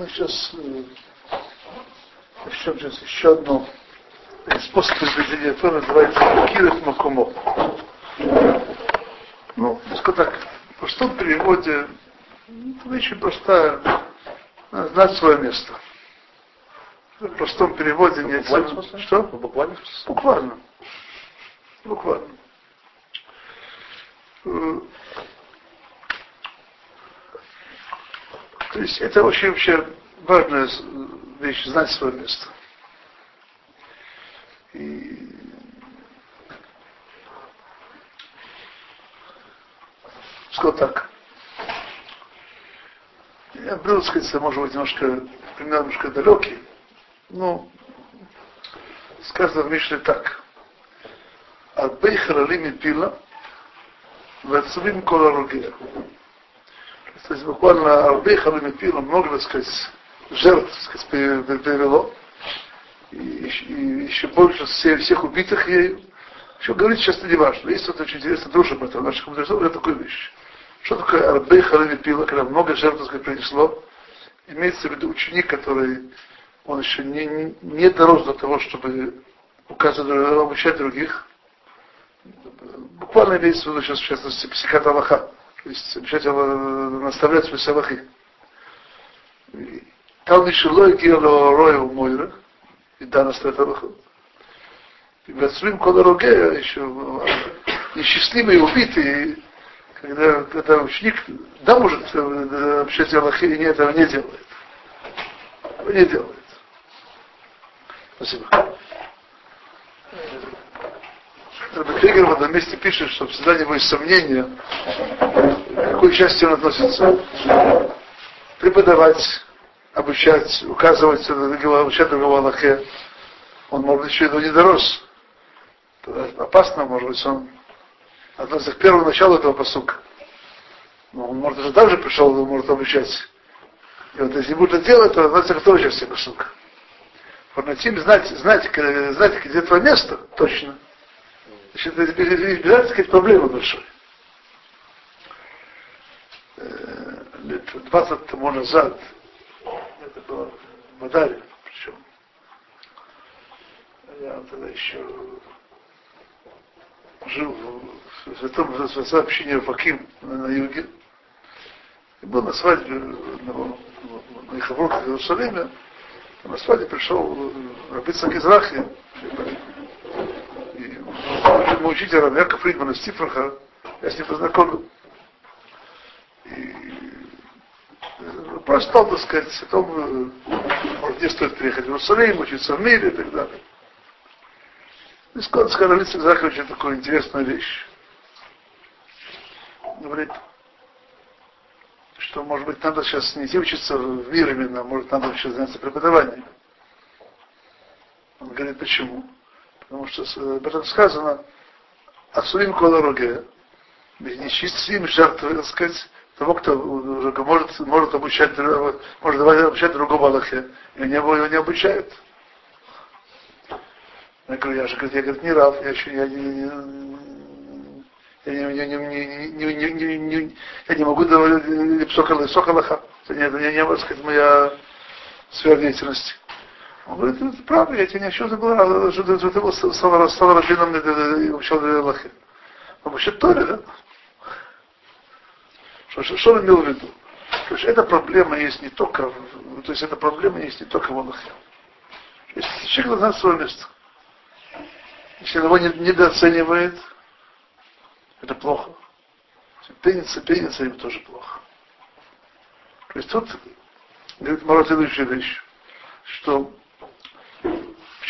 Мы сейчас э, начнем сейчас еще одно способ произведения Тора, называется Киров Макумо. Ну, скажем так, в простом переводе ну, вещь простая, знать свое место. В простом переводе не Буквально Что? Буквально? Буквально. Буквально. Э, То есть это очень вообще важная вещь, знать свое место. И сказал так. Я был, сказать, может быть, немножко, пример немножко далекий, но сказано в Мишле так. Арбей харалими пила, вацвим кола ругея. То есть буквально Арбей харалими пила, много, так сказать, жертв, так сказать, привело. И, и еще больше всех, всех убитых ею. Еще говорить сейчас не важно. Есть вот очень интересная дружба об этом. Наших мудрецов говорят такую вещь. Что такое арбей халами пила, когда много жертв так сказать, принесло? Имеется в виду ученик, который он еще не, не дорос до того, чтобы указывать, обучать других. Буквально имеется в виду сейчас, в частности, психат Аллаха. То есть обучать наставлять свои салахи. Там еще логики роя у Мойра, и Дана стоит Аллаха. И Бацвим Кодороге еще несчастливые, убитые, когда, когда ученик, да, может общаться Аллахи, и этого не делает. Не делает. Спасибо. Кригер в одном месте пишет, что всегда не будет сомнения, к какой части он относится. Преподавать, обучать, указывать, обучать другого Аллахе. Он, может быть, еще этого не дорос. Опасно, может быть, он относится к первому началу этого посука. Но он, может, уже также пришел, может обучать. И вот если будет это делать, то относится к той части посука. Фарнатим знать, знать, знать, где твое место, точно. Значит, избежать, сказать, проблемы большой. Лет 20 тому назад, это было в Мадаре, причем, я тогда еще жил в святом в сообщении Факим на юге. И был на свадьбе на, на Ихаврот в Иерусалиме. На свадьбе пришел Рабицак Израхи, и мой учитель Равяка Фридмана Стифраха, я с ним познакомил. И просто стал, так сказать, о том, где стоит приехать в Иерусалим, учиться в мире и так далее. И сказал, сказал Израхи очень такую интересную вещь. Говорит, что, может быть, надо сейчас не идти учиться в мир именно, может, надо вообще заняться преподаванием. Он говорит, почему? Потому что об этом сказано, Асурим Колороге, нечистым жертвы, так сказать, того, кто может, может обучать, может давать обучать другому Аллахе, и они его, не обучают. Я говорю, я же говорит, я говорит, не рав, я еще я не, я не, не, не, не, не, не, не, я не могу давать сокола, соколаха. Это не, это не, не, сказать, моя сфера деятельности. Он говорит, это правда, я тебя ни о чем забыл, что ты был стал раввином и учил Аллахе. Он вообще Торе, да? Что, что, что он имел в виду? То есть эта проблема есть не только, то есть эта проблема есть не только в Аллахе. Если человек знает свое место. Если он его недооценивает, это плохо. Пенится, пенится, им тоже плохо. То есть тут, говорит Марат следующая вещь, что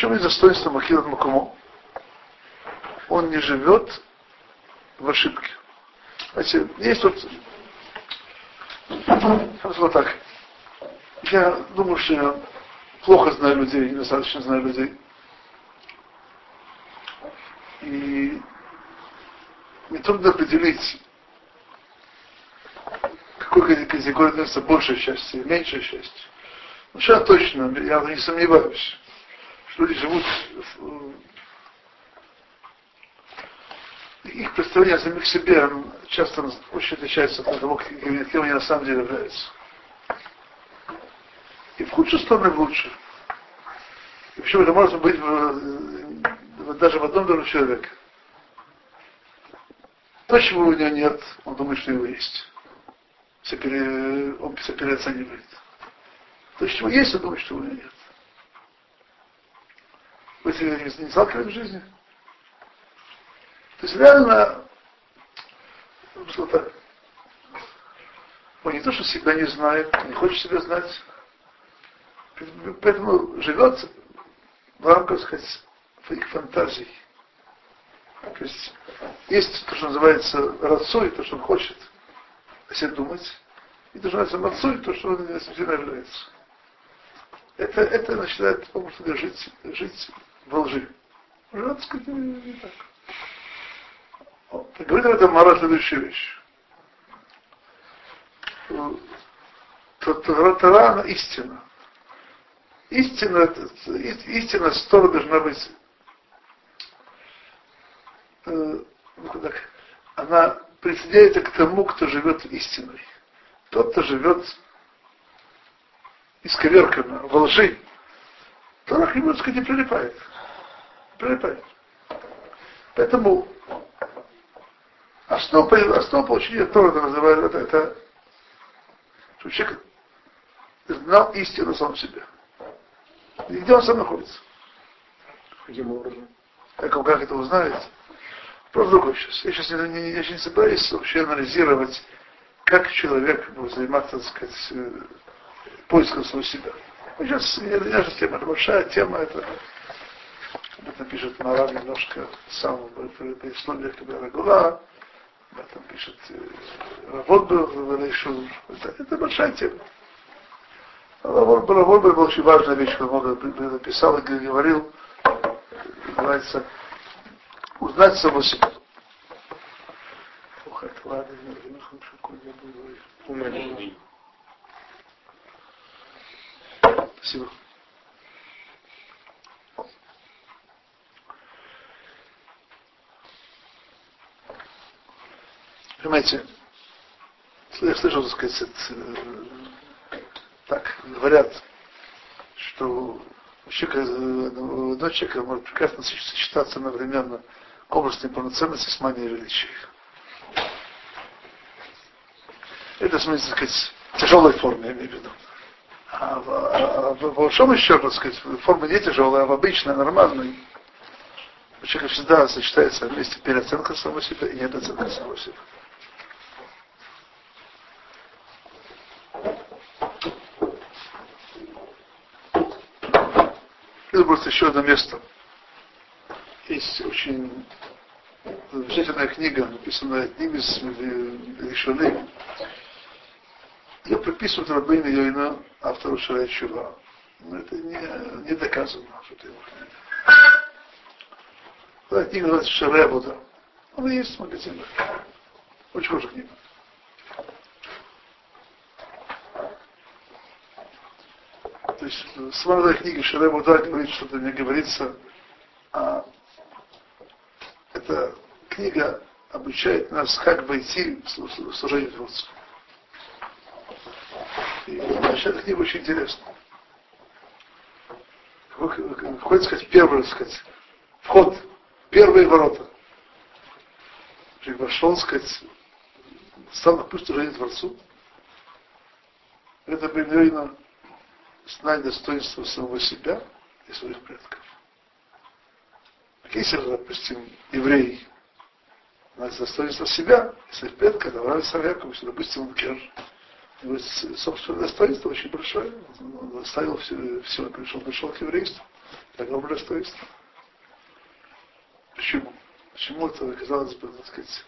чем есть достоинство Махилат Макумо? Он не живет в ошибке. Знаете, есть вот, вот так, я думаю, что я плохо знаю людей, недостаточно знаю людей. И мне трудно определить, какой категории относится большее счастье и меньшее счастье. Но сейчас точно, я не сомневаюсь, что люди живут в, их представление о самих себе часто очень отличается от того, кем они на самом деле являются. И в худшую сторону, и в лучшую. И почему это может быть в, даже в одном даже человеке. То, чего у него нет, он думает, что его есть. Все пере, он все переоценивает. То, чего есть, он думает, что у него нет. Вы не сталкивались в жизни? То есть реально, что так, он не то, что себя не знает, не хочет себя знать, поэтому живет в рамках, сказать, своих фантазий. То есть есть то, что называется рацой, то, что он хочет о себе думать, и то, что называется мацой, то, что он действительно является. Это, это начинает, по-моему, жить, жить во лжи. Уже, так сказать, не так. Говорит об этом Мара следующую вещь. Тора, она истина. Истина, истина стороны должна быть э, так, она присоединяется к тому, кто живет истиной. Тот, кто живет исковерканно, во лжи, Тора к нему, так сказать, не прилипает. Прилипает. Поэтому Основа, основа получения Тора это называют, это, это что человек знал истину сам себе. И где он сам находится? Каким образом? Как, как это узнает? Просто другой сейчас. Я сейчас не, не, я сейчас не собираюсь вообще анализировать, как человек будет заниматься, так сказать, э, поиском самого себя. Ну, сейчас не наша тема, это большая тема, это об этом пишет Марав немножко сам в предисловии Кабера Гула, об этом пишет Равод был это, это большая тема. Равод был очень важная вещь, которую много написал и говорил, называется узнать самого себя. Ох, это ладно, Умный. Спасибо. Понимаете, я слышал, так сказать, э, так говорят, что человека, одного человека может прекрасно сочетаться одновременно образ неполноценности с манией величия. Это, в смысле, так сказать, тяжелой форме, я имею в виду. А в, большом еще, так сказать, форма не тяжелая, а в обычной, нормальной. У человека всегда сочетается вместе переоценка самого себя и недооценка самого себя. Это просто еще одно место. Есть очень замечательная книга, написанная одним из решены. Ее приписывают Рабейна Йойна, автору Шарай Чува. Но это не, не доказано, что это его книга. Книга называется Шарай Вода. Она есть в магазинах. Очень хорошая книга. То есть сама эта книга Шарай Вода говорит, что это не говорится а эта книга обучает нас, как войти в служение Творцу. И значит, эта книга очень интересна. Хочется сказать, первый, сказать, вход, первые ворота. Вошел, сказать, стал на путь служения Творцу. Это примерно знать достоинство самого себя и своих предков. Если, допустим, еврей знает достоинство себя, своих предков, Авраам Савяков, если, допустим, он гер, его собственное достоинство очень большое, он оставил все, все пришел, пришел к еврейству, огромное достоинство. Почему? Почему это оказалось бы, так сказать,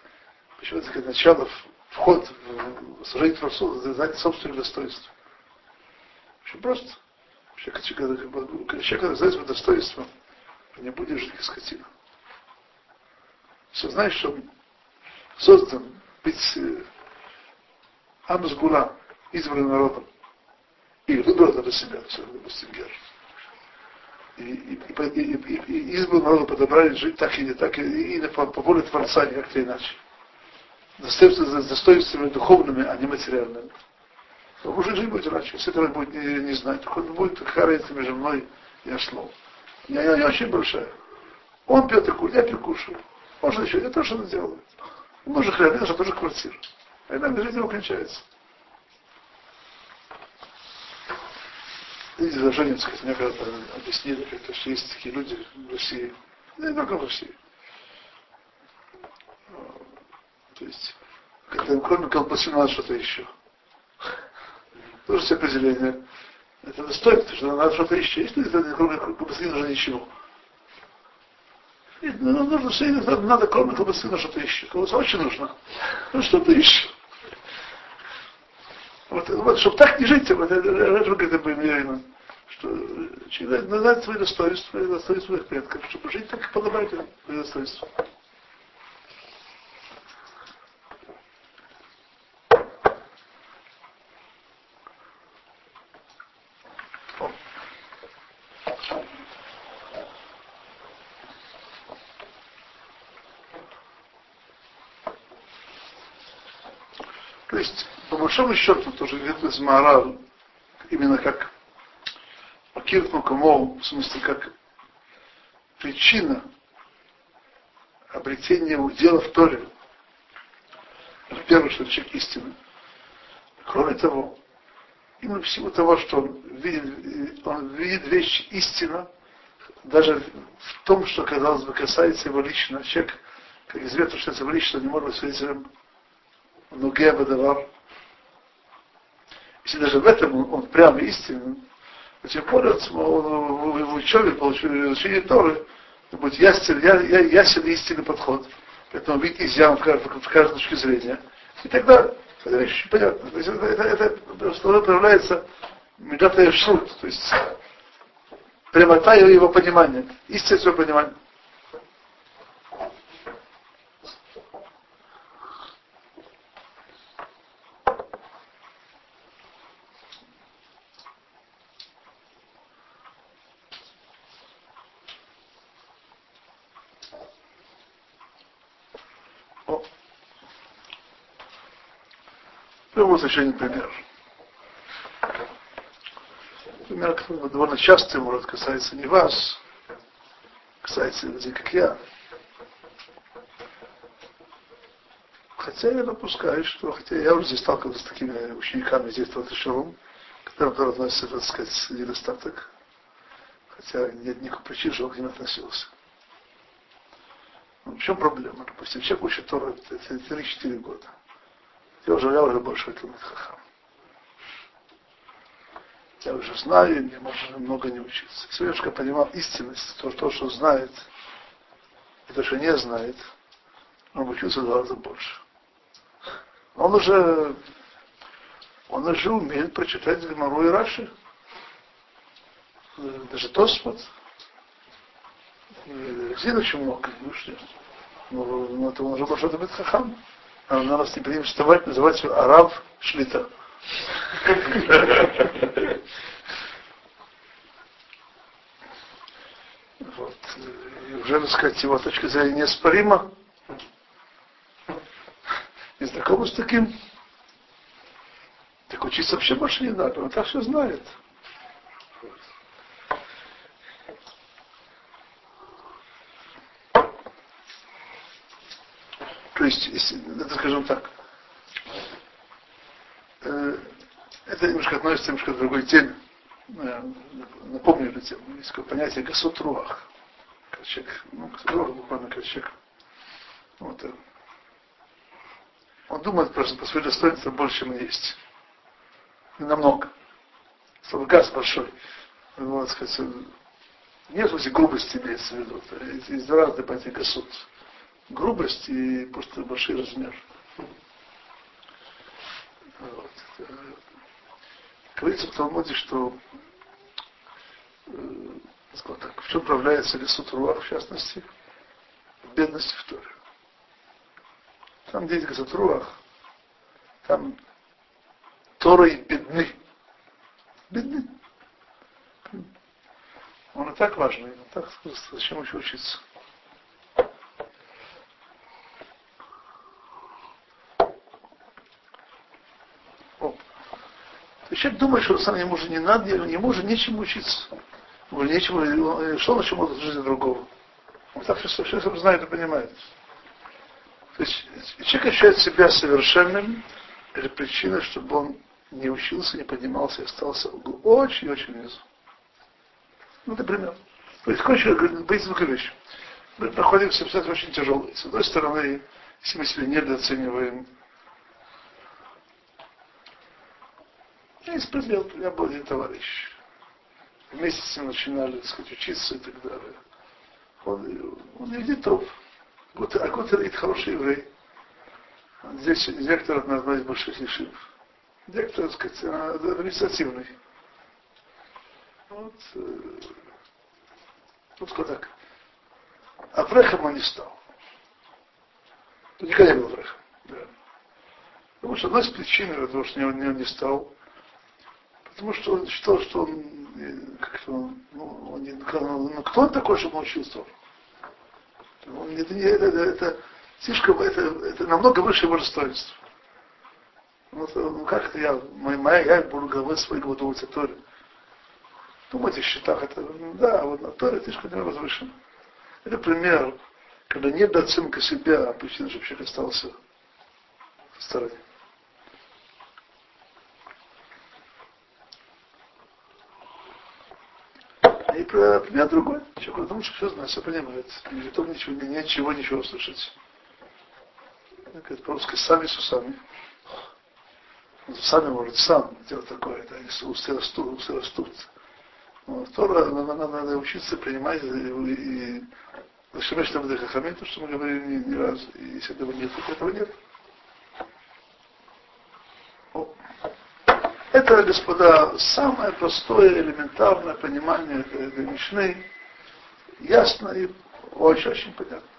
почему это сказать, начало, вход в служение Творцу, знать собственное достоинство? Очень просто. Человек, человек, человек знает свое достоинство, не будет жить как скотина. Все знаешь, что он создан быть э, Амсгула, избранным народом. И выбрал для себя, допустим, Гер. И, и, и, и, и избранным народом подобрали жить так или так, и, и по, по воле Творца, как-то иначе. Достоинствами, достоинствами духовными, а не материальными. вы уже жить будете раньше. Если этого будет не, не знать, хоть будет разница между мной и ослом. Я, я не очень большая. Он пьет и курит, я пью кушаю. Можно еще, это то, что он делает. Ему же хлеб, же тоже квартира. А иногда жизнь его кончается. Видите, выражение, так мне когда-то объяснили, как что есть такие люди в России, не только в России. То есть, когда кроме колбасы что-то еще. Тоже все определение. Это достойно, что надо что-то еще. Есть, это кроме колбасы нужно ничего. Нет, ну, нужно все, надо, надо кроме колбасы что-то еще. Колбаса очень нужна. Ну что-то еще. Вот, вот, чтобы так не жить, вот, это, это, это бы неверно. Что человек знать свои достоинства, достоинства своих предков, чтобы жить так, как подобает свои То есть, по большому счету, тоже видно из Маорал, именно как Акирт Мукамол, в смысле, как причина обретения удела в Торе. Первое, что человек истины. Кроме того, именно в того, что он видит, он видит вещи истина, даже в том, что, казалось бы, касается его лично. Человек, как известно, что это его лично, не может быть свидетелем Нуге Бадавар. Если даже в этом он, он прямо истинен, то тем более он, в учебе, в учении Торы, будет ясен, я, я, ясен истинный подход. Поэтому видит изъян в каждой, в каждой точке зрения. И тогда это вещь понятно. То есть это, это, это что проявляется медата шут, то есть прямота его понимания, истинное его один пример. Пример, который довольно часто, может, касается не вас, касается людей, как я. Хотя я допускаю, что, хотя я уже здесь сталкивался с такими учениками здесь в Шалом, которым относится, так сказать, недостаток. Хотя нет никакой причины, что он к ним относился. Ну, в чем проблема? Допустим, человек учит Тору 3-4 года. Я уже, я уже больше этого хахам. Я уже знаю, мне можно много не учиться. Если Ешка понимал истинность, то, то, что знает, и то, что не знает, он учился два раза больше. Он уже, он уже умеет прочитать Гамару и Раши. Даже Тосфот. Зин очень много, ну что. Ну, это он уже больше от Хахам на нас не вставать, называть его Арав Шлита. Вот. Уже, так сказать, его точка зрения неоспорима. Не знакомы с таким. Так учиться вообще больше не надо, он так все знает. То есть, это скажем так, э, это немножко относится немножко к другой теме. Э, напомню эту тему. Есть такое понятие гасутруах. Человек, ну, гасутруах буквально человек. Вот, э, он думает просто по своей достоинству больше, чем есть. И намного. Слово газ большой. Вот, сказать, нет в смысле грубости имеется в виду. Есть разные понятия гасут грубость и просто большой размер. Вот. Говорится в Талмуде, что э, так, в чем управляется Лесут Руах, в частности, в бедности в Торе. Там, где есть Газат Руах, там Торы бедны. Бедны. Он и так важный, он так, зачем еще учиться? Человек думает, что сам ему уже не надо, ему уже нечему учиться. Ему нечему, что он еще может в жизни другого. Он так все, все, знает и понимает. То есть человек ощущает себя совершенным, это причина, чтобы он не учился, не поднимался и остался очень-очень внизу. Ну, например. То есть, кончили, боится такая вещь. Мы находимся в ситуации очень тяжелой. С одной стороны, если мы себя недооцениваем, есть предмет, у меня был один товарищ. Вместе с ним начинали, так сказать, учиться и так далее. Он, он евдитов. Вот, а это хороший еврей. Здесь директор одной из больших ешив. Директор, так сказать, административный. Вот, э, вот так. А фрехом он не стал. Никогда не был фрехом. Да. Потому что одна из причин этого, что он не стал, потому что он считал, что он э, как-то, ну, он не, ну, кто он такой, чтобы он учился? Он, это, это, это, это слишком, это, это намного выше его достоинства. Ну, ну как это я, моя, я буду говорить своих вот аудитории. Думайте в счетах, это, да, вот на Торе слишком не возвышено. Это пример, когда нет недооценка себя, а причина, чтобы человек остался в стороне. И пример другой. Человек думает, что все знает, все понимает. И потом ничего, ничего, ничего слышать. Как по-русски, сами с усами. Сами может сам делать такое, это усы растут, усы растут. Но Тора, надо, надо, надо учиться принимать и, и Зашимеш там Хахамин, то, что мы говорили не, не раз, и если этого нет, то этого нет. Это, господа, самое простое, элементарное понимание этой, этой Мишны, ясно и очень-очень понятно.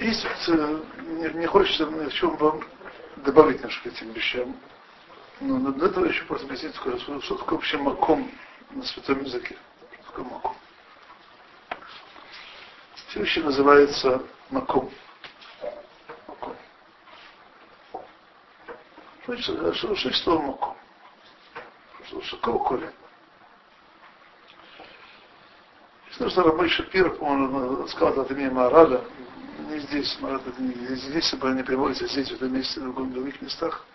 Если не, не хочется ни в чем вам добавить немножко этим вещам, но до этого еще просто объяснить, что, что такое вообще маком на святом языке. Что такое маком? Следующее называется маком. маком. Что, что, что маком? Что, что, Рамай Шапир, по-моему, сказал от имени Мараля, не здесь, Марат, не здесь, не приводится здесь, в этом месте, в других местах,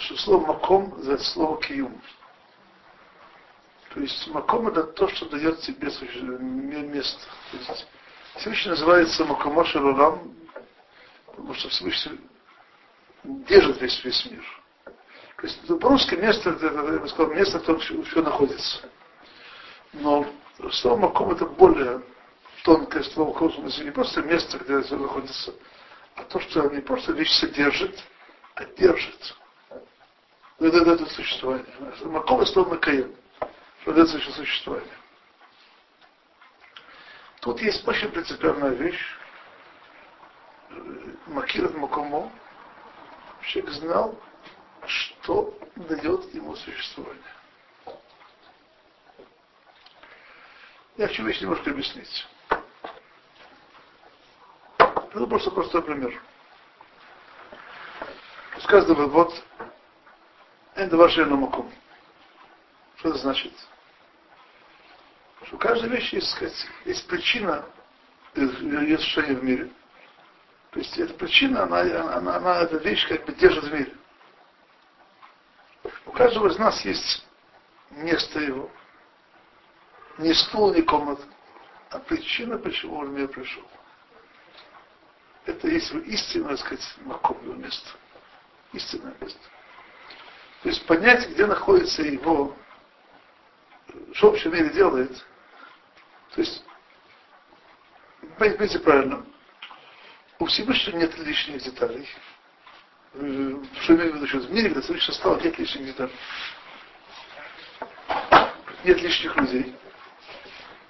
что слово маком за слово киюм. То есть маком это то, что дает тебе место. То есть Всевышний называется Рурам, потому что Всевышний держит весь, весь мир. То есть по-русски место, это, я бы сказал, место, где все, все находится. Но слово маком это более тонкое слово, смысле, не просто место, где все находится, а то, что не просто вещь содержит, а держит это дает существование. Маком слово Макаем, что дает существование. Тут есть очень принципиальная вещь. Макират Макомо, человек знал, что дает ему существование. Я хочу вещь немножко объяснить. Это просто простой пример. Сказано, вот это ваше маком. Что это значит? Что у каждой вещи есть, сказать, есть причина ее существования в мире. То есть эта причина, она, она, она, эта вещь как бы держит в мире. У каждого из нас есть место его. Не стул, не комната. А причина, почему он в мир пришел. Это есть истинное, так сказать, маком его место. Истинное место. То есть понять, где находится его, что в общем мире делает. То есть, поймите правильно, у Всевышнего нет лишних деталей. Э, что имею в виду, что в мире, когда Всевышний стал, нет лишних деталей. Нет лишних людей.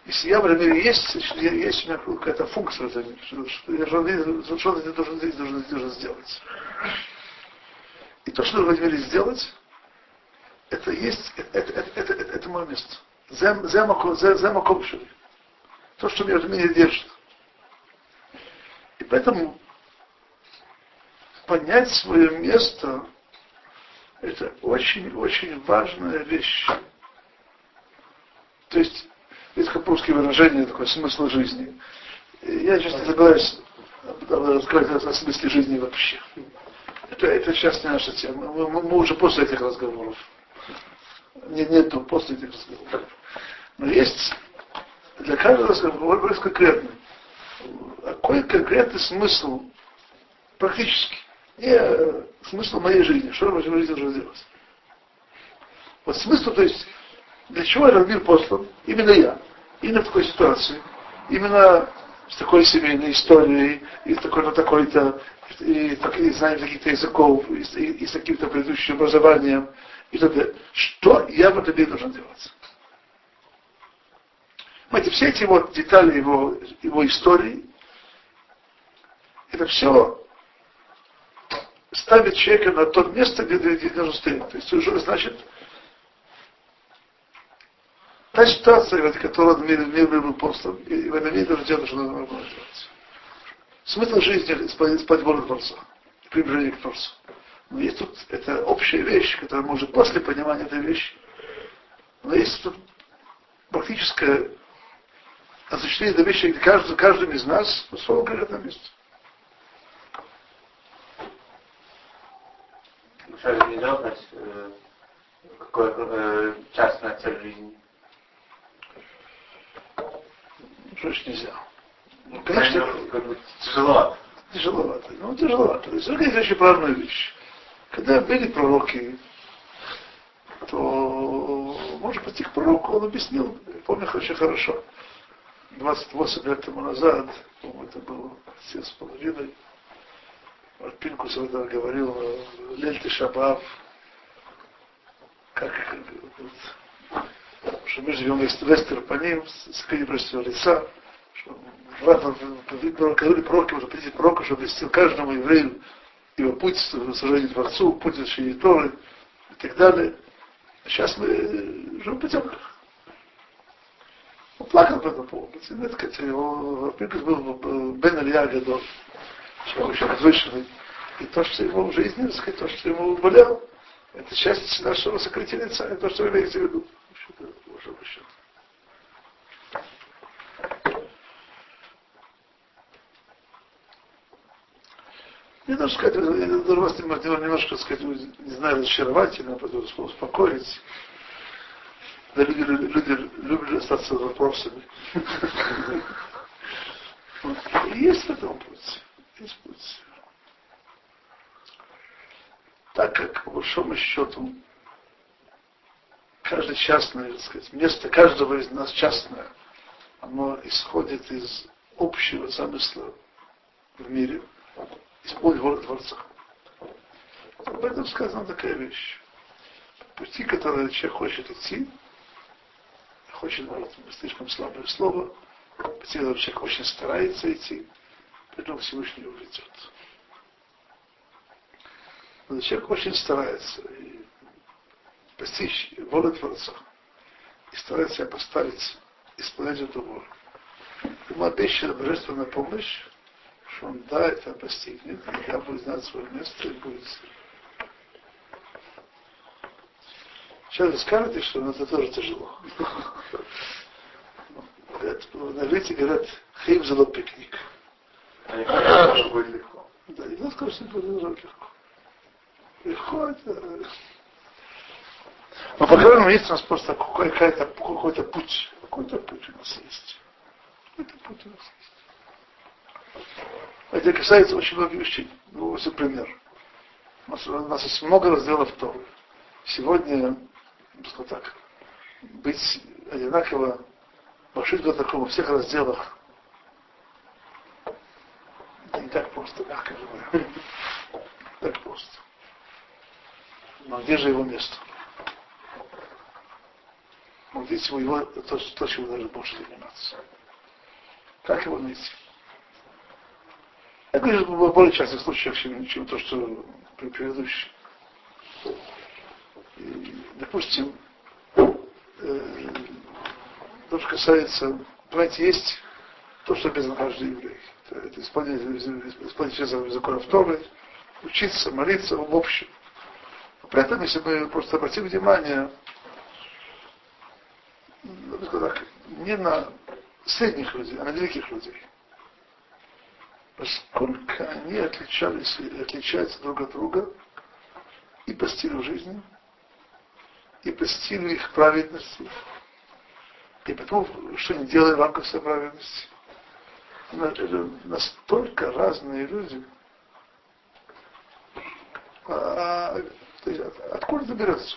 Если я мире есть, есть у меня какая-то функция в этом мире. Что, я что, что я должен здесь должен, должен сделать. И то, что нужно в мире сделать, это есть, это, это, это, это, это мое место. Земаком То, что меня в мире держит. Поэтому понять свое место – это очень-очень важная вещь. То есть, есть как русское выражение, такое смысл жизни. Я часто забываюсь рассказать о смысле жизни вообще. Это, это сейчас не наша тема. Мы, мы, мы уже после этих разговоров. Не, нету после этих разговоров. Но есть для каждого разговора вопрос конкретный. Какой конкретный смысл практически? Не смысл моей жизни. Что я в моей жизни должен делать? Вот смысл, то есть, для чего этот мир послан? Именно я. Именно в такой ситуации. Именно с такой семейной историей, и с такой-то, такой-то, и, так, и знаем каких-то языков, и, и, и с каким-то предыдущим образованием, и далее. Что я в этом мире должен делать? Понимаете, все эти вот детали его, его истории, это все ставит человека на то место, где, где должен стоять. То есть уже, значит, та ситуация, ради которой мир, мир был послан, и в этом мире должен делать, что нужно делать. Смысл жизни – спать волю Творца, приближение к Творцу. Но есть тут, это общая вещь, которая может после понимания этой вещи, но есть тут практическое осуществление этой вещи, каждый, каждым из нас на своем конкретном месте. Мушаль нельзя знать, э, какое э, частная цель жизни? Что ж нельзя? Ну, конечно, бы тяжеловато. Тяжеловато. Ну, тяжеловато. То есть, это очень правильная вещь. Когда были пророки, то, может быть, к пророку он объяснил, помню очень хорошо, 28 лет тому назад, это было 7 с половиной, Пинкус говорил, Лельты Шабав, как, что мы живем вестер по ним, скрипностью лица, что говорили пророки, уже прийти пророка, чтобы объяснил каждому еврею его путь служения Творцу, путь изучения Торы и так далее. Сейчас мы живем в. Он плакал по этому поводу. Нет, сказать, его Пинкус был Бен Илья Гадон, человек очень возвышенный. И то, что ему в жизни, так сказать, то, что ему болело, это часть нашего сокрытия лица, это то, что вы имеете в виду. Боже мой, Не нужно сказать, я вас немножко сказать, не знаю, разочаровательно, поэтому успокоить. Да люди, люди любят остаться вопросами. И есть в этом путь. Есть путь. Так как, по большому счету, каждое частное, так сказать, место каждого из нас частное, оно исходит из общего замысла в мире, исполнить волю Творца. Об этом сказана такая вещь. Пути, которые человек хочет идти, хочет, говорить слишком слабое слово, которые человек очень старается идти, поэтому Всевышний его ведет. Но человек очень старается и постичь волю Творца и старается себя поставить, исполнять эту волю. Ему обещана божественная помощь, что он да, это постигнет, когда будет знать свое место и будет Сейчас скажете, что это тоже тяжело. На иврите говорят, хейм зало пикник. Хотят, что будет легко. Да, и нас, конечно, будет легко. Легко это... Но, по крайней мере, есть у нас просто какой-то, какой-то путь. Какой-то путь у нас есть. Какой-то путь у нас есть. Это касается очень многих вещей. Ну, вот пример. У нас, у нас есть много разделов Торы. Сегодня, так, быть одинаково, до такого во всех разделах, это не так просто, мягко говоря. Так просто. Но где же его место? Вот видите, его, то, то, чем должны больше заниматься. Как его найти? Я говорю, в более частых случаях, чем, чем то, что при предыдущем. И, допустим, э, то, что касается, понимаете, есть то, что обязан каждый еврей. это, исполнять, исполнять законов Торы, учиться, молиться в общем. При этом, если мы просто обратим внимание, так, не на средних людей, а на великих людей, насколько они отличались и отличаются друг от друга и по стилю жизни, и по стилю их праведности, и потому, что они делают в рамках. Это настолько разные люди. А, есть, откуда это берется?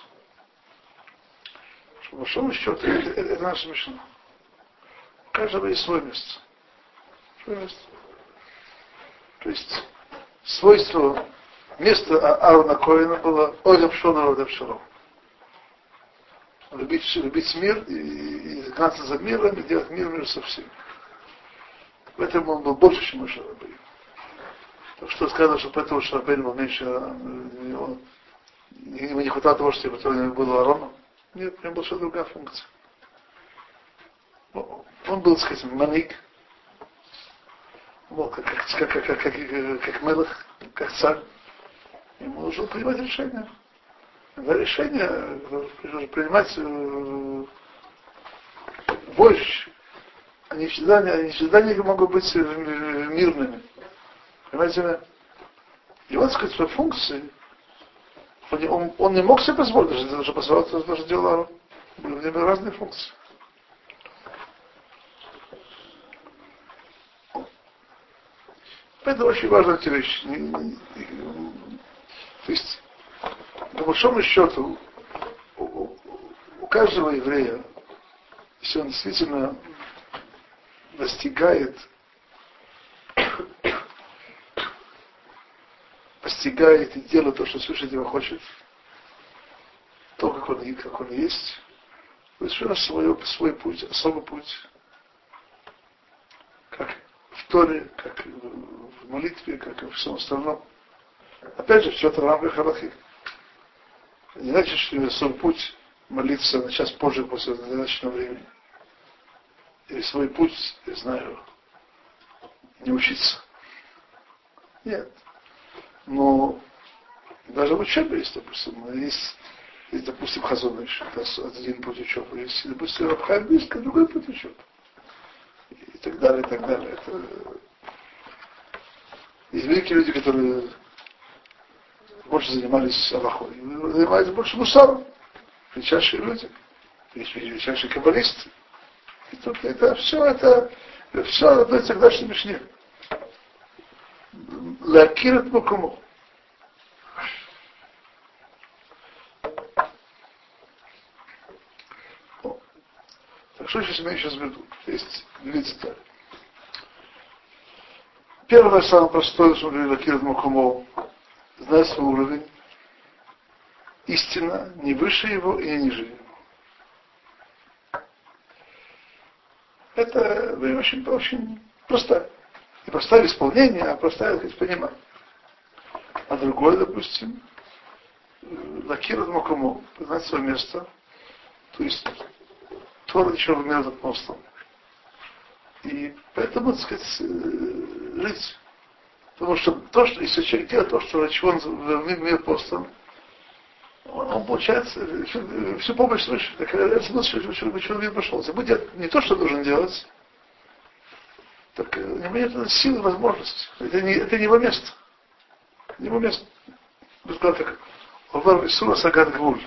По большому счету, это, это, это наша мишна. У каждого есть свое место. Свое место. То есть, свойство, место Аарона Коина было Олем Шона Олем Шаром. Любить, любить мир и, и гнаться за миром и делать мир мир со всеми. В этом он был больше, чем Шарабейн. Так что сказано, что поэтому Шарабейн был меньше, э, он, ему не хватало того, что у него было Аароном. Нет, у него была другая функция. Он был, так сказать, маник, был как, как, как, как, как, как, как как царь. Ему нужно принимать решения. Решение принимать э, больше, они всегда, они всегда не могут быть мирными. Понимаете? И вот, сказать, свои функции, он, он не мог себе позволить, даже, даже позволить, даже делал у него разные функции. Это очень важная вещь. То есть, по большому счету, у, каждого еврея, если он действительно достигает, постигает и делает то, что слышать его хочет, то, как он, как он есть, совершенно свой, свой путь, особый путь, как в Торе, как в молитве, как и в всем остальном. Опять же, все это в рамках Аллахи. Не значит, что свой путь молиться на час позже после назначенного времени или свой путь, я знаю, не учиться. Нет. Но даже в учебе есть, допустим, есть, есть допустим, Хазоныш, это один путь учебы, есть, допустим, Рабхайм Биска, другой путь учебы. И так далее, и так далее. Это... Есть великие люди, которые больше занимались Аллахой, занимаются больше мусаром. Величайшие люди. Величайшие каббалисты. И тут это все это, все относится к нашей Мишне. Лакират Мукуму. Так что сейчас имею сейчас в виду? Есть две детали. Первое, самое простое, что мы говорили, Лакират Мукуму, знать свой уровень, истина не выше его и не ниже его. Это очень, очень простая. Не простая в исполнении, а простая в понимании. А другое, допустим, лакират мокому, знать свое место, то есть Тора еще мир апостол. И поэтому, так сказать, э, жить. Потому что то, что если человек делает то, что чего он в мир апостол, он получает всю, всю помощь свыше. Так это смысл, что человек пошел. Если будет делать не то, что должен делать, так у него нет силы, возможности. Это не, это не его место. Не его место. Сказал так, Овар Исура Сагат Гуль.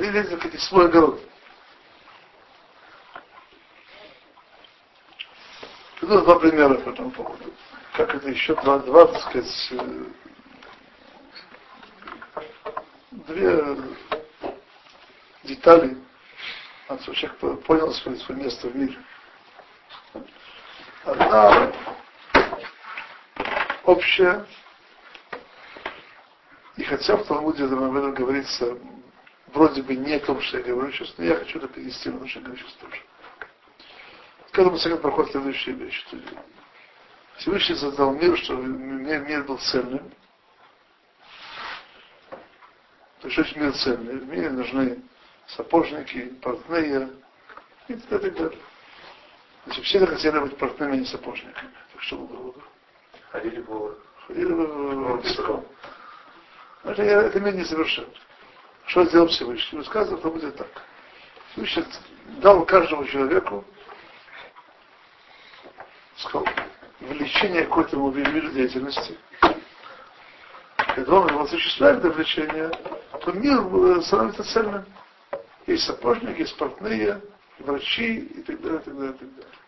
Лезет в свой огород. Приведу два примера по этому поводу. Как это еще два, два так сказать, две детали, чтобы человек понял свое, свое место в мире. Одна общая, и хотя в Талмуде об этом говорится вроде бы не о том, что я говорю сейчас, но я хочу это перенести на то, что я говорю сейчас тоже. К этому совет проходит следующая вещь. Всевышний создал мир, чтобы мир был цельным, то есть очень мир ценный. В мире нужны сапожники, портные и так далее. Значит, все захотели быть портными, а не сапожниками. Так что было бы? Ходили бы Ходили в песком. Это, это мир не совершен. Что сделал Всевышний? Высказывал, что будет так. Всевышний дал каждому человеку сказал, влечение какой-то виду деятельности. Когда он его осуществляет это влечение, то мир э, становится цельным. Есть сапожники, есть портные, врачи и так далее, и так далее, и так далее.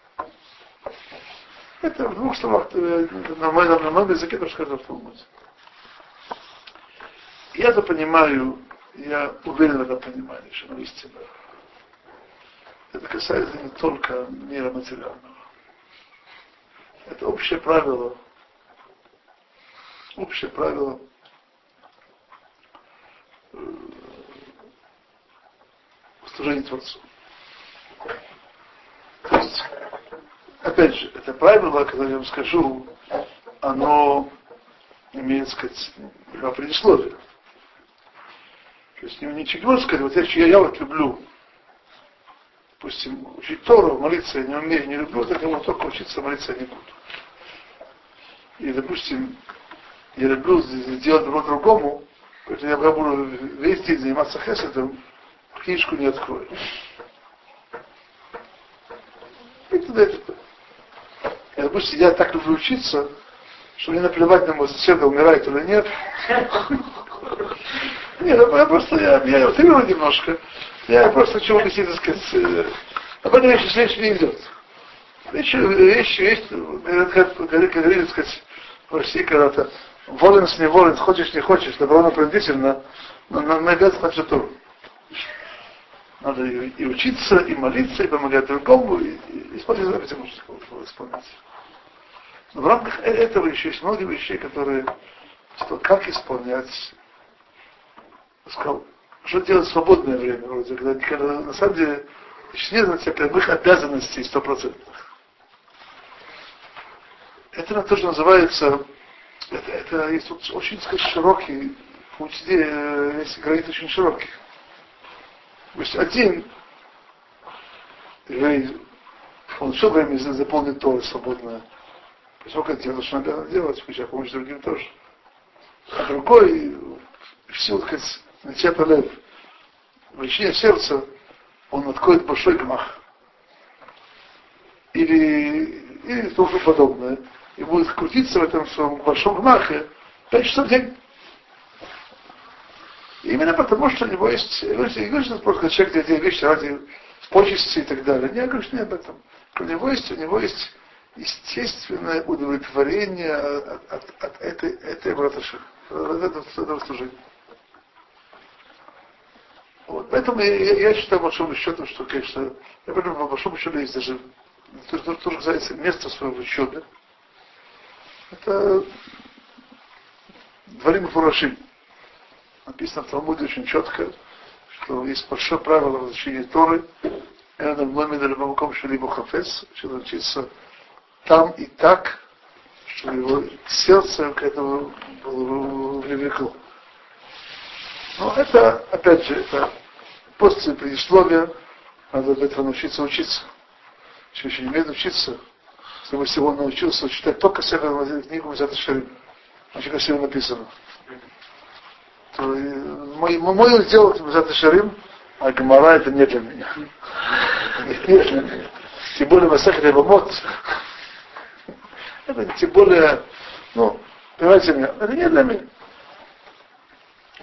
Это в двух словах э, на моем, на моем языке то, что сказано в Талмуде. Я это понимаю, я уверен в этом понимании, что оно истина. Это касается не только мира материального. Это общее правило, общее правило э, служения Творцу. То есть, опять же, это правило, которое я вам скажу, оно имеет, сказать, два предисловия. То есть ничего сказать, вот я, я вот люблю, допустим, учить Тору, молиться я не умею, не люблю, так могу только учиться, молиться не буду. И, допустим, я люблю сделать добро другому, поэтому я буду весь день заниматься хесетом, книжку не открою. И туда. И, допустим, я так люблю учиться, что мне наплевать на моего соседа, умирает или нет. Нет, я просто, я, я утрирую немножко. Я просто хочу объяснить, так сказать, э, об этом речь, речь не идет. Речь, речь, речь, как говорили, сказать, в России когда-то, волен с неволен, хочешь не хочешь, добровольно-принудительно, но на обязан на всю Надо и, и учиться, и молиться, и помогать другому, и, и, и смотреть за этим исполнять. Но в рамках э, этого еще есть много вещей, которые, что как исполнять, сказал, что делать в свободное время, вроде, когда, когда на самом деле еще нет прямых обязанностей стопроцентных. Это тоже называется, это, это есть очень, сказать, широкий, в учителе есть границы очень широкие. То есть один он все время заполнит то свободное, поскольку дело, что надо делать, включая помощь другим тоже. А другой, в силу, так сказать, начата лев, влечение сердца, он откроет большой гмах. Или, или то, подобное. И будет крутиться в этом своем большом гмахе 5 часов в день. Именно потому, что у него есть, я говорю, что просто человек делает вещи ради почести и так далее. Не, я говорю, что не об этом. У него есть, у него есть естественное удовлетворение от, от, от этой, этой браташи, от этого, этого служения. Вот. Поэтому я, я, считаю, по большому счету, что, конечно, я понимаю, по большому счету есть даже то, что, что касается места своего учебы. Это дворим Фурашим. Написано в Талмуде очень четко, что есть большое правило в изучении Торы, это в номере любом либо хафес, что учиться там и так, чтобы его сердце к этому было привлекло. Но это, опять же, это после предисловия надо этого научиться учиться. Еще еще не умеет учиться, чтобы всего научился читать только Север книгу Мизата Шарим. Очень красиво написано. То, мой, мой удел Мизата Шарим, а Гамара это не для меня. Не для меня. Тем более Масахар Ябамот. Это тем более, ну, понимаете меня, это не для меня.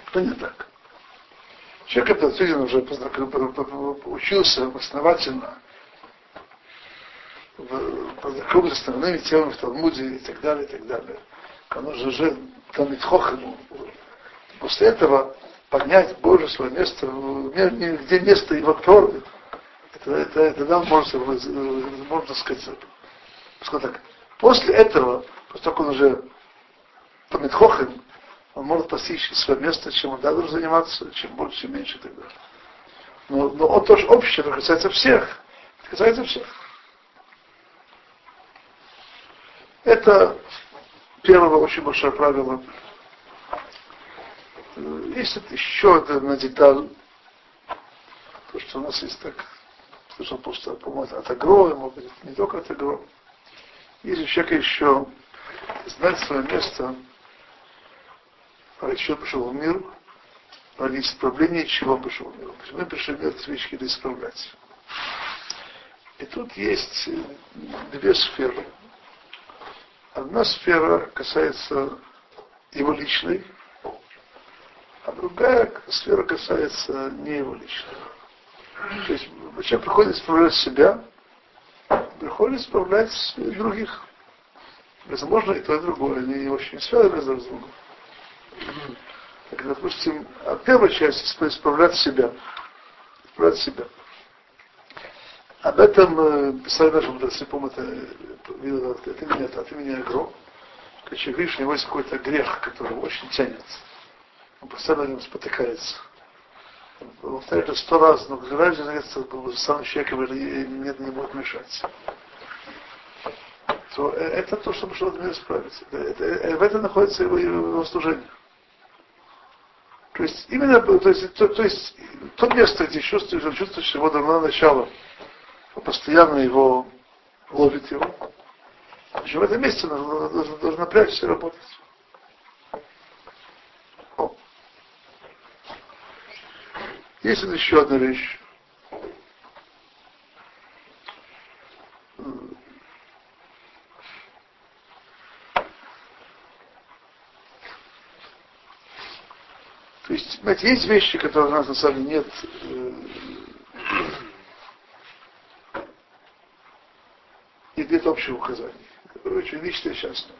Это не так. Человек этот действительно уже учился основательно, познакомился с основными темами в Талмуде и так далее, и так далее. Он уже Талмит Хохану. После этого поднять Боже свое место, где место его Торы, это, это, это нам можно, можно сказать, скажем так, после этого, после того, как он уже Талмит Хохану, он может постичь свое место, чем он должен заниматься, чем больше, чем меньше и так далее. Но, но он тоже общее, это касается всех. Это касается всех. Это первое очень большое правило. Есть еще одна деталь, то, что у нас есть так слышал просто, по-моему, от агро, может быть, не только от агро. Если человек еще знать свое место, чего пришел в мир, ради исправления чего пришел в мир. Мы пришли в мир вещи исправлять. И тут есть две сферы. Одна сфера касается его личной, а другая сфера касается не его личной. То есть человек приходит исправлять себя, приходит исправлять других. Возможно, и то, и другое. Они очень связаны друг с другом. Так, допустим, а первая часть исправлять себя. Исправлять себя. Об этом э, писали наши мудрецы, помню, это, это, это, это, это меня игрок. Когда человек видишь, у него есть какой-то грех, который очень тянется. Он постоянно на нем спотыкается. Он повторяет это сто раз, но раньше занятся сам человек, и это не будет мешать. То э, это то, что от мира исправить. Это, это, в этом находится его, его служение. То есть именно, то есть, то, то есть то место, где чувствуешь, что его давно начало, постоянно его ловит его. Значит, в этом месте он должен, должен напрячься и работать. Есть еще одна вещь. То есть, знаете, есть вещи, которые у нас на самом деле нет э, нет общих указаний. которые очень личное и частное.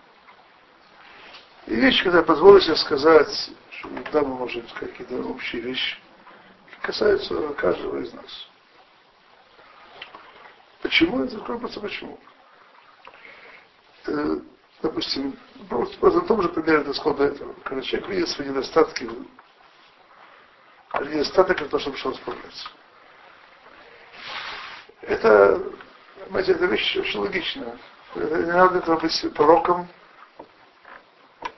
И вещи, когда позволю себе сказать, что да, мы можем сказать какие-то общие вещи, касаются каждого из нас. Почему? Это просто почему. Э, допустим, просто, просто на том же примере это схода этого. Когда человек видит свои недостатки, недостаток это то, чтобы что справляться. Это Понимаете, это вещь очень логичная. Не надо этого быть пророком.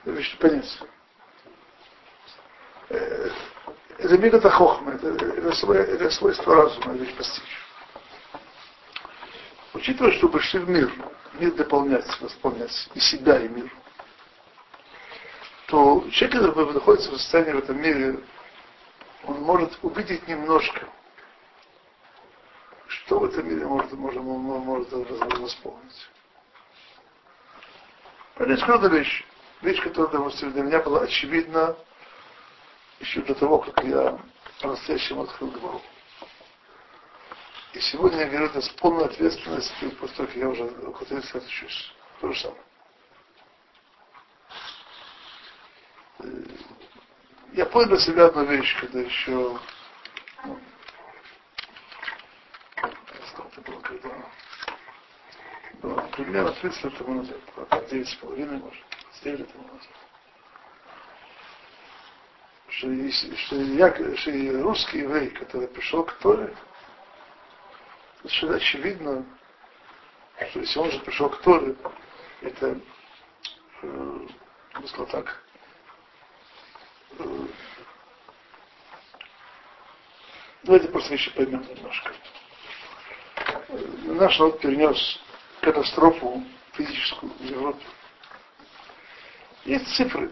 Вещь понять. Э, это мир это хохма, это, это, свой, это свойство разума, вещь постичь. Учитывая, что пришли в мир, мир дополнять, восполнять и себя, и мир, то человек, который находится в состоянии в этом мире, он может увидеть немножко – что в этом мире может, может, может восполнить? Понять какую вещь. Вещь, которая, для меня была очевидна еще до того, как я по-настоящему открыл голову. И сегодня я говорю это с полной ответственностью, после того, как я уже около 30 лет. То же самое. Я понял для себя одну вещь, когда еще ну, примерно 30 лет тому назад, 9 с половиной, может, с 9 лет тому назад. Что, что, я, что русский еврей, который пришел к Торе, совершенно очевидно, что если он же пришел к Торе, это, э, сказал так, давайте просто еще поймем немножко. Наш народ перенес катастрофу физическую в Европе. Есть цифры.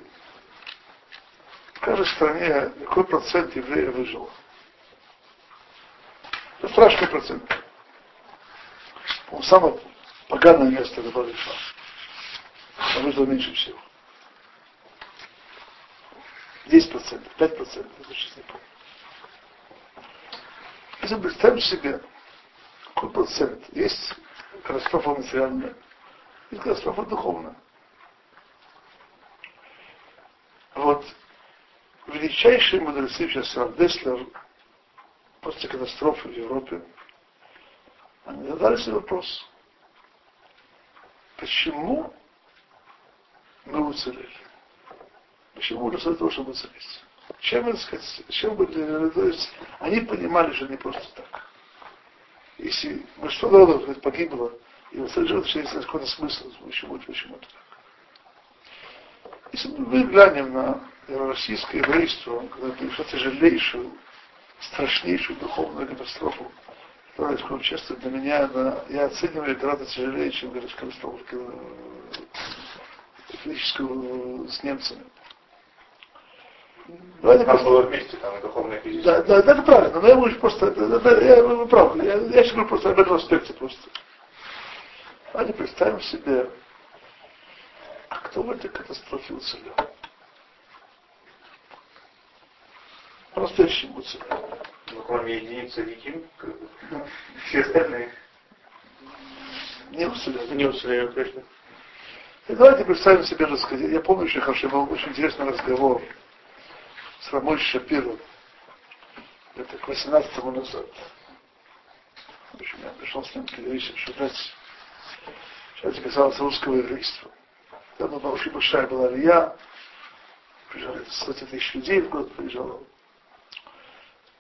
В каждой стране какой процент евреев выжил. Это страшный процент. Самое поганое место это Бариша. Там выжило меньше всего. 10%, 5%, это сейчас не. Если представим себе, какой процент есть катастрофа материальная, есть катастрофа духовная. Вот величайшие мудрецы, сейчас Деслер, после катастрофы в Европе, они задали себе вопрос, почему мы уцелели? Почему для того, чтобы уцелеть? Чем, это сказать, чем бы, то есть, они понимали, что не просто так если большинство народов погибло, и совершенно есть какой-то смысл, почему, почему это так. Если мы глянем на российское еврейство, когда перешло тяжелейшую, страшнейшую духовную катастрофу Товарищ честно, для меня она, я оцениваю гораздо тяжелее, чем конструктор физическую с немцами. Давайте там было вместе, там и духовное и. Да, да, это правильно, но я говорю просто, это, это, я, вы правы, я, я сейчас говорю просто об этом аспекте просто. Давайте представим себе, а кто в этой катастрофе уцелел? По-настоящему уцелел. Ну, кроме единицы Виким, все остальные. Не уцелели. Не уцелели, конечно. И давайте представим себе, я помню очень хорошо, был очень интересный разговор с Рамой Шапиром. Это к 18 назад. В общем, я пришел с ним перевесить, что. Сейчас касалось русского еврейства. Там была очень большая была Алия. Приезжали сотни тысяч людей в год приезжало.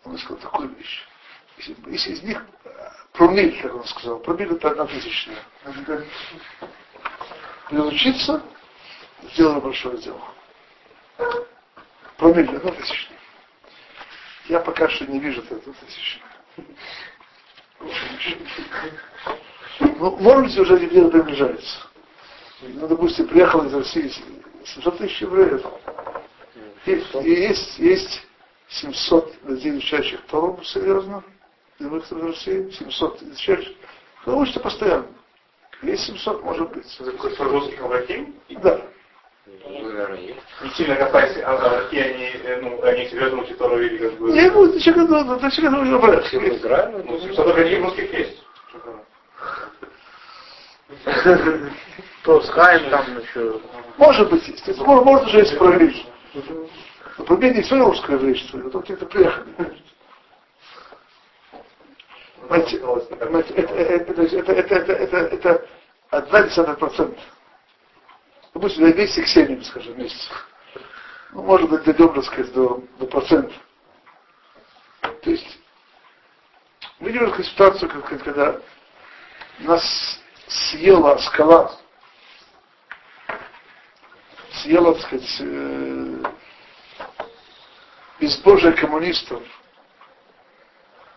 Он сказал такую вещь. Если, если из них промиль, как он сказал, промиль это одна тысячная. Будет учиться, сделали большое дело. Промиль одна тысячная. Я пока что не вижу эту тысячную. Ну, может быть, уже где-то приближается. Ну, допустим, приехал из России 700 тысяч евреев. Есть, есть, есть 700 людей, изучающих Тору, серьезно, из России, 700 изучающих. Вы учите постоянно. Есть 700, может быть. За русских Аврахим? Да. Не сильно касаясь Аврахи, они, э, ну, они серьезно учат Тору или как бы... Не, ну, зачем это, ну, зачем это нужно брать? Ну, 700 Аврахим русских есть. То с Хаем там еще. Может быть, есть. Может, может уже есть прогресс. Но проблема не все русское еврейство, а то где-то приехали. Понимаете, это, это, это, это, это, это, это одна десятая процента. Допустим, вместе к семьям, скажем, вместе. Ну, может быть, дойдем, так сказать, до, до процента. То есть, видим такую ситуацию, как, когда нас съела скала, съела, так сказать, э, безбожие коммунистов,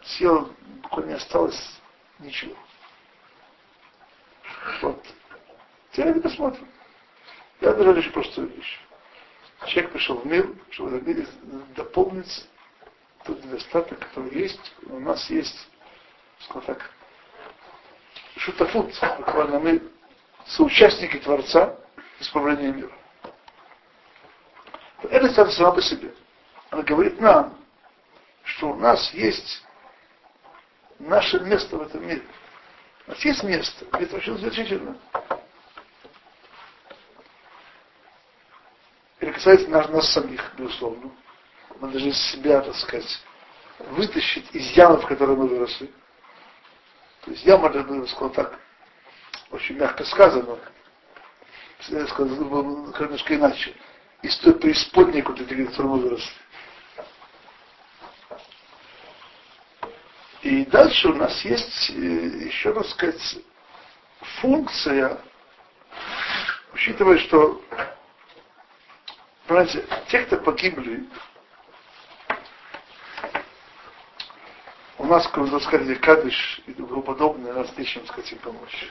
съела, буквально не осталось ничего. Вот. Теперь посмотрим. Я даже лишь простую вещь. Человек пришел в мир, чтобы в мире дополнить тот недостаток, который есть. У нас есть, скажем так, шутафут, буквально мы соучастники Творца исправления мира. Это стало сама по себе. Она говорит нам, что у нас есть наше место в этом мире. У нас есть место, это очень значительно. Касается нас, нас самих, безусловно. Мы должны себя, так сказать, вытащить из ямы, в которой мы выросли. То есть яма, я бы сказал так, очень мягко сказано, я сказал немножко иначе, из той преисподней, куда ты, мы выросли. И дальше у нас есть, э, еще раз сказать, функция, учитывая, что, понимаете, те, кто погибли, у нас, как вы сказали, Кадыш и тому подобное, нас нечем, сказать, им помочь.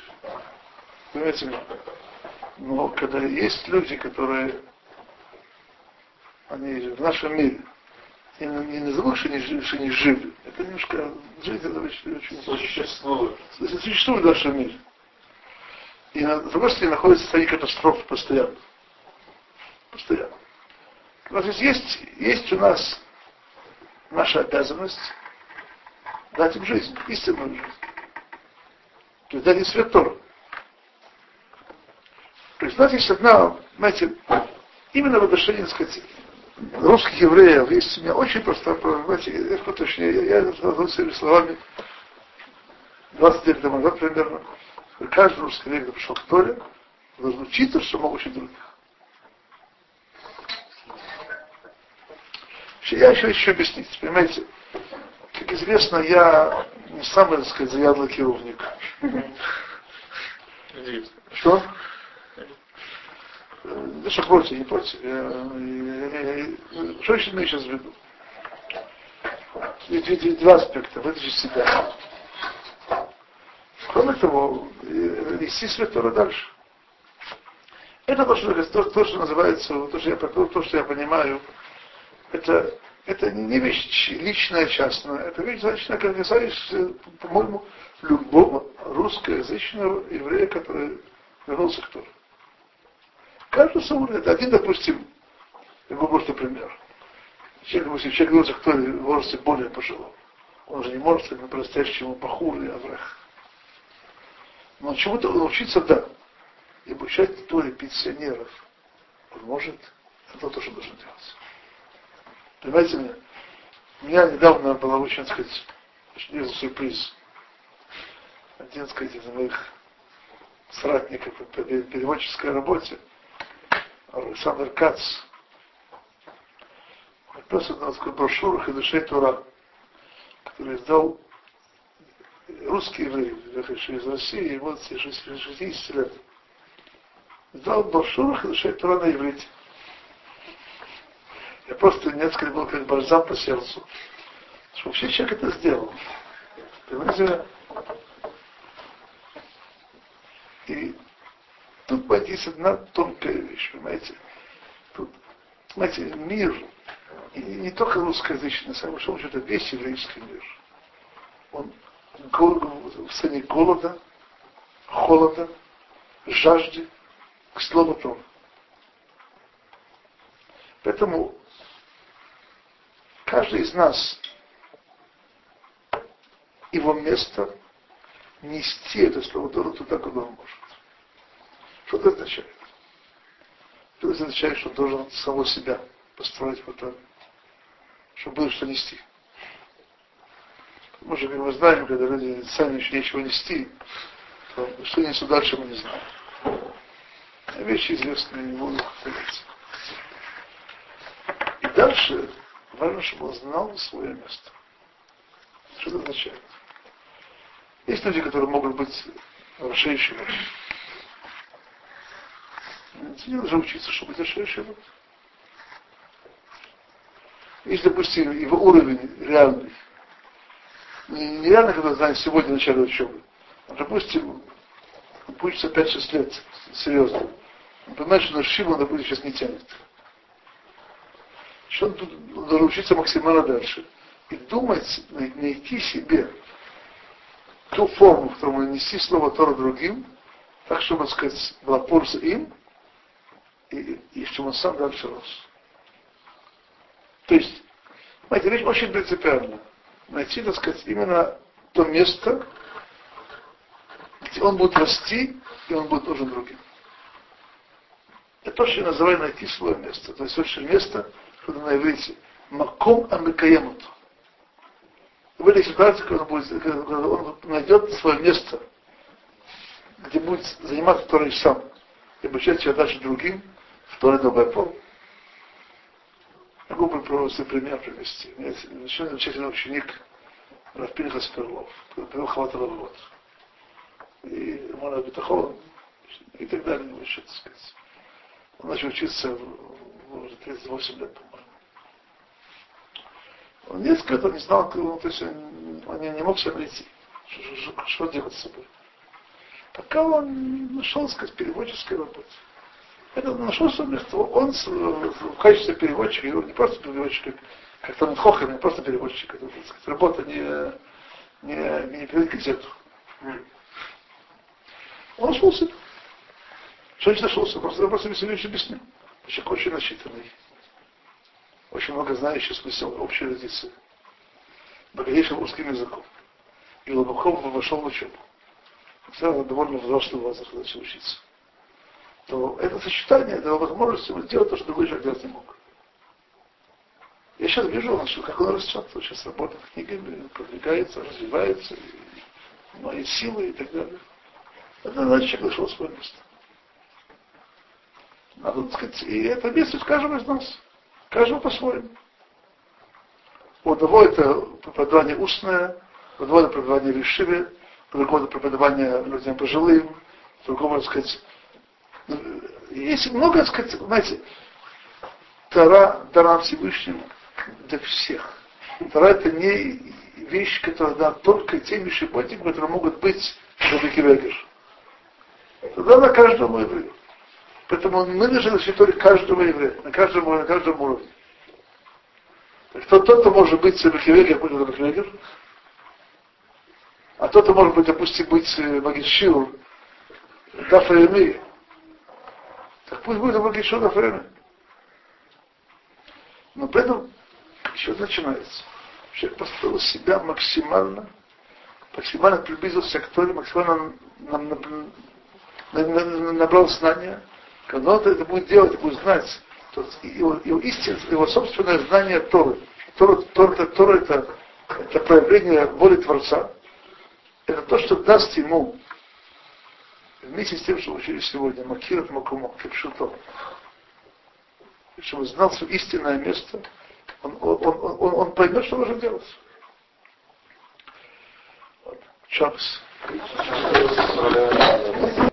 Понимаете? Но когда есть люди, которые, они в нашем мире, я не назову, что они, что они живы. Это немножко, жить это очень, очень существует. Существует в нашем мире. И на другой стороне находится в состоянии катастрофы постоянно. Постоянно. Нас есть, есть у нас наша обязанность дать им жизнь, истинную жизнь. То есть дать им свет Тору. То есть у нас есть одна, знаете, именно в отношении, так сказать, русских евреев есть у меня очень просто, знаете, я точнее, я, назову своими словами 20 лет тому назад примерно, каждый русский еврей, кто пришел к Торе, должен учиться, что мог учить других. Я еще еще объяснить, понимаете, как известно, я не самый, так сказать, заядлый керовник. Что? Да что против, не против. Что еще имею сейчас в виду? Два аспекта. Вытащить себя. Кроме того, нести святое дальше. Это то, что, то, то, что называется, то, что я, то, что я понимаю, это, это не вещь личная, частная, это вещь, значит, касающаяся, по-моему, любого русскоязычного еврея, который вернулся к Тору. Каждый свой это один, допустим, могу просто пример. Человек, допустим, человек вернулся к Торе в возрасте более пожилом. Он же не может стать по-настоящему пахур или аврах. Но чему-то научиться, да. И обучать Торе пенсионеров он может, это то, что должен делать. Понимаете? У меня недавно была очень, так сказать, сюрприз. Один, так сказать, из моих соратников по переводческой работе, Александр Кац, написал на такой брошюру «Хедушей Тура», который издал русский еврей, приехавший из России, ему 60 лет. Издал брошюру «Хедушей Тура» на иврите. Я просто несколько был как бальзам по сердцу. Что вообще человек это сделал. Понимаете? И тут есть одна тонкая вещь, понимаете? Тут, знаете, мир, и не только русскоязычный, на самом деле, это весь еврейский мир. Он в состоянии голода, холода, жажды к слову Тору. Поэтому каждый из нас его место нести это слово Тору туда, куда он может. Что это означает? Это означает, что он должен самого себя построить в этом, чтобы было что нести. Потому что, как мы знаем, когда люди сами еще нечего нести, то что несут дальше, мы не знаем. Вещи известные не будут повторяться. И дальше важно, чтобы он знал свое место. Что это означает? Есть люди, которые могут быть расширяющими. Не нужно учиться, чтобы быть расширяющим. Есть, допустим, его уровень реальный. Не, не реально, когда знаешь сегодня начало учебы. А, допустим, учится 5-6 лет, серьезно. Он понимает, что на Шиву он, допустим, сейчас не тянет. Что тут должен учиться максимально дальше. И думать, найти себе ту форму, в которой нести слово Тора другим, так, чтобы, сказать, была польза им, и, и чтобы он сам дальше рос. То есть, знаете, речь очень принципиальна. Найти, так сказать, именно то место, где он будет расти, и он будет нужен другим. Это то, что я называю найти свое место. То есть очень место, что на иврите, маком амикаемуту в этой ситуации, когда он, будет, когда он найдет свое место, где будет заниматься Торой сам, и обучать себя дальше другим, в Торе Добайпол. Могу бы просто пример привести. Еще замечательный ученик Рафпинха Сперлов, который привел Хаватала в год. И Мона Бетахон, и так далее, еще, так сказать. Он начал учиться в, в 38 лет. Он несколько лет не знал, ну, то есть он не, не мог себя найти. Что, что, что делать с собой? Пока он нашел, сказать, переводческой работе. Это нашел свое место. Он в качестве переводчика, его не просто переводчик, как Талмит Хохер, не просто переводчик, это, так сказать, работа не, не, не переводить газету. Он нашел себя. Что значит нашелся? Просто, просто Васильевич объяснил. Человек очень насчитанный очень много знающий смысл общей традиции, богатейшим русским языком. И глубоко вошел в учебу. Хотя довольно взрослый возраст начал учиться. То это сочетание дало возможность ему сделать то, что другой человек делать не мог. Я сейчас вижу, что как он растет, он сейчас работает книгами, продвигается, развивается, мои силы и так далее. Это значит, человек нашел свое место. Надо сказать, и это место в каждом из нас. Каждого по-своему. У одного это преподавание устное, у другого это преподавание решиве, у другого это преподавание людям пожилым, у другого, так сказать, есть много, так сказать, знаете, Тара даром Всевышним для всех. Тара это не вещь, которая дана только тем мишеботникам, которые могут быть Шабикивегер, тогда на каждому еврею. Поэтому мы должны святой каждого еврея, на каждом, на каждом уровне. Тот, кто может быть Сабихивегер, будет Сабихивегер, а тот-то может быть, допустим, быть э, Магишиур, Дафаеми. Так пусть будет Магишиур Дафаеми. Но при этом еще начинается. Человек построил себя максимально, максимально приблизился к Торе, максимально набрал знания. Когда он это будет делать, будет знать, то его, его истинное, его собственное знание Торы. Тора, Тора, Тора это, это проявление воли Творца. Это то, что даст ему вместе с тем, что учили сегодня, Макиров Макумо, Кипшуто, чтобы знал свое истинное место, он, он, он, он, он поймет, что нужно делать. Вот. Чапс.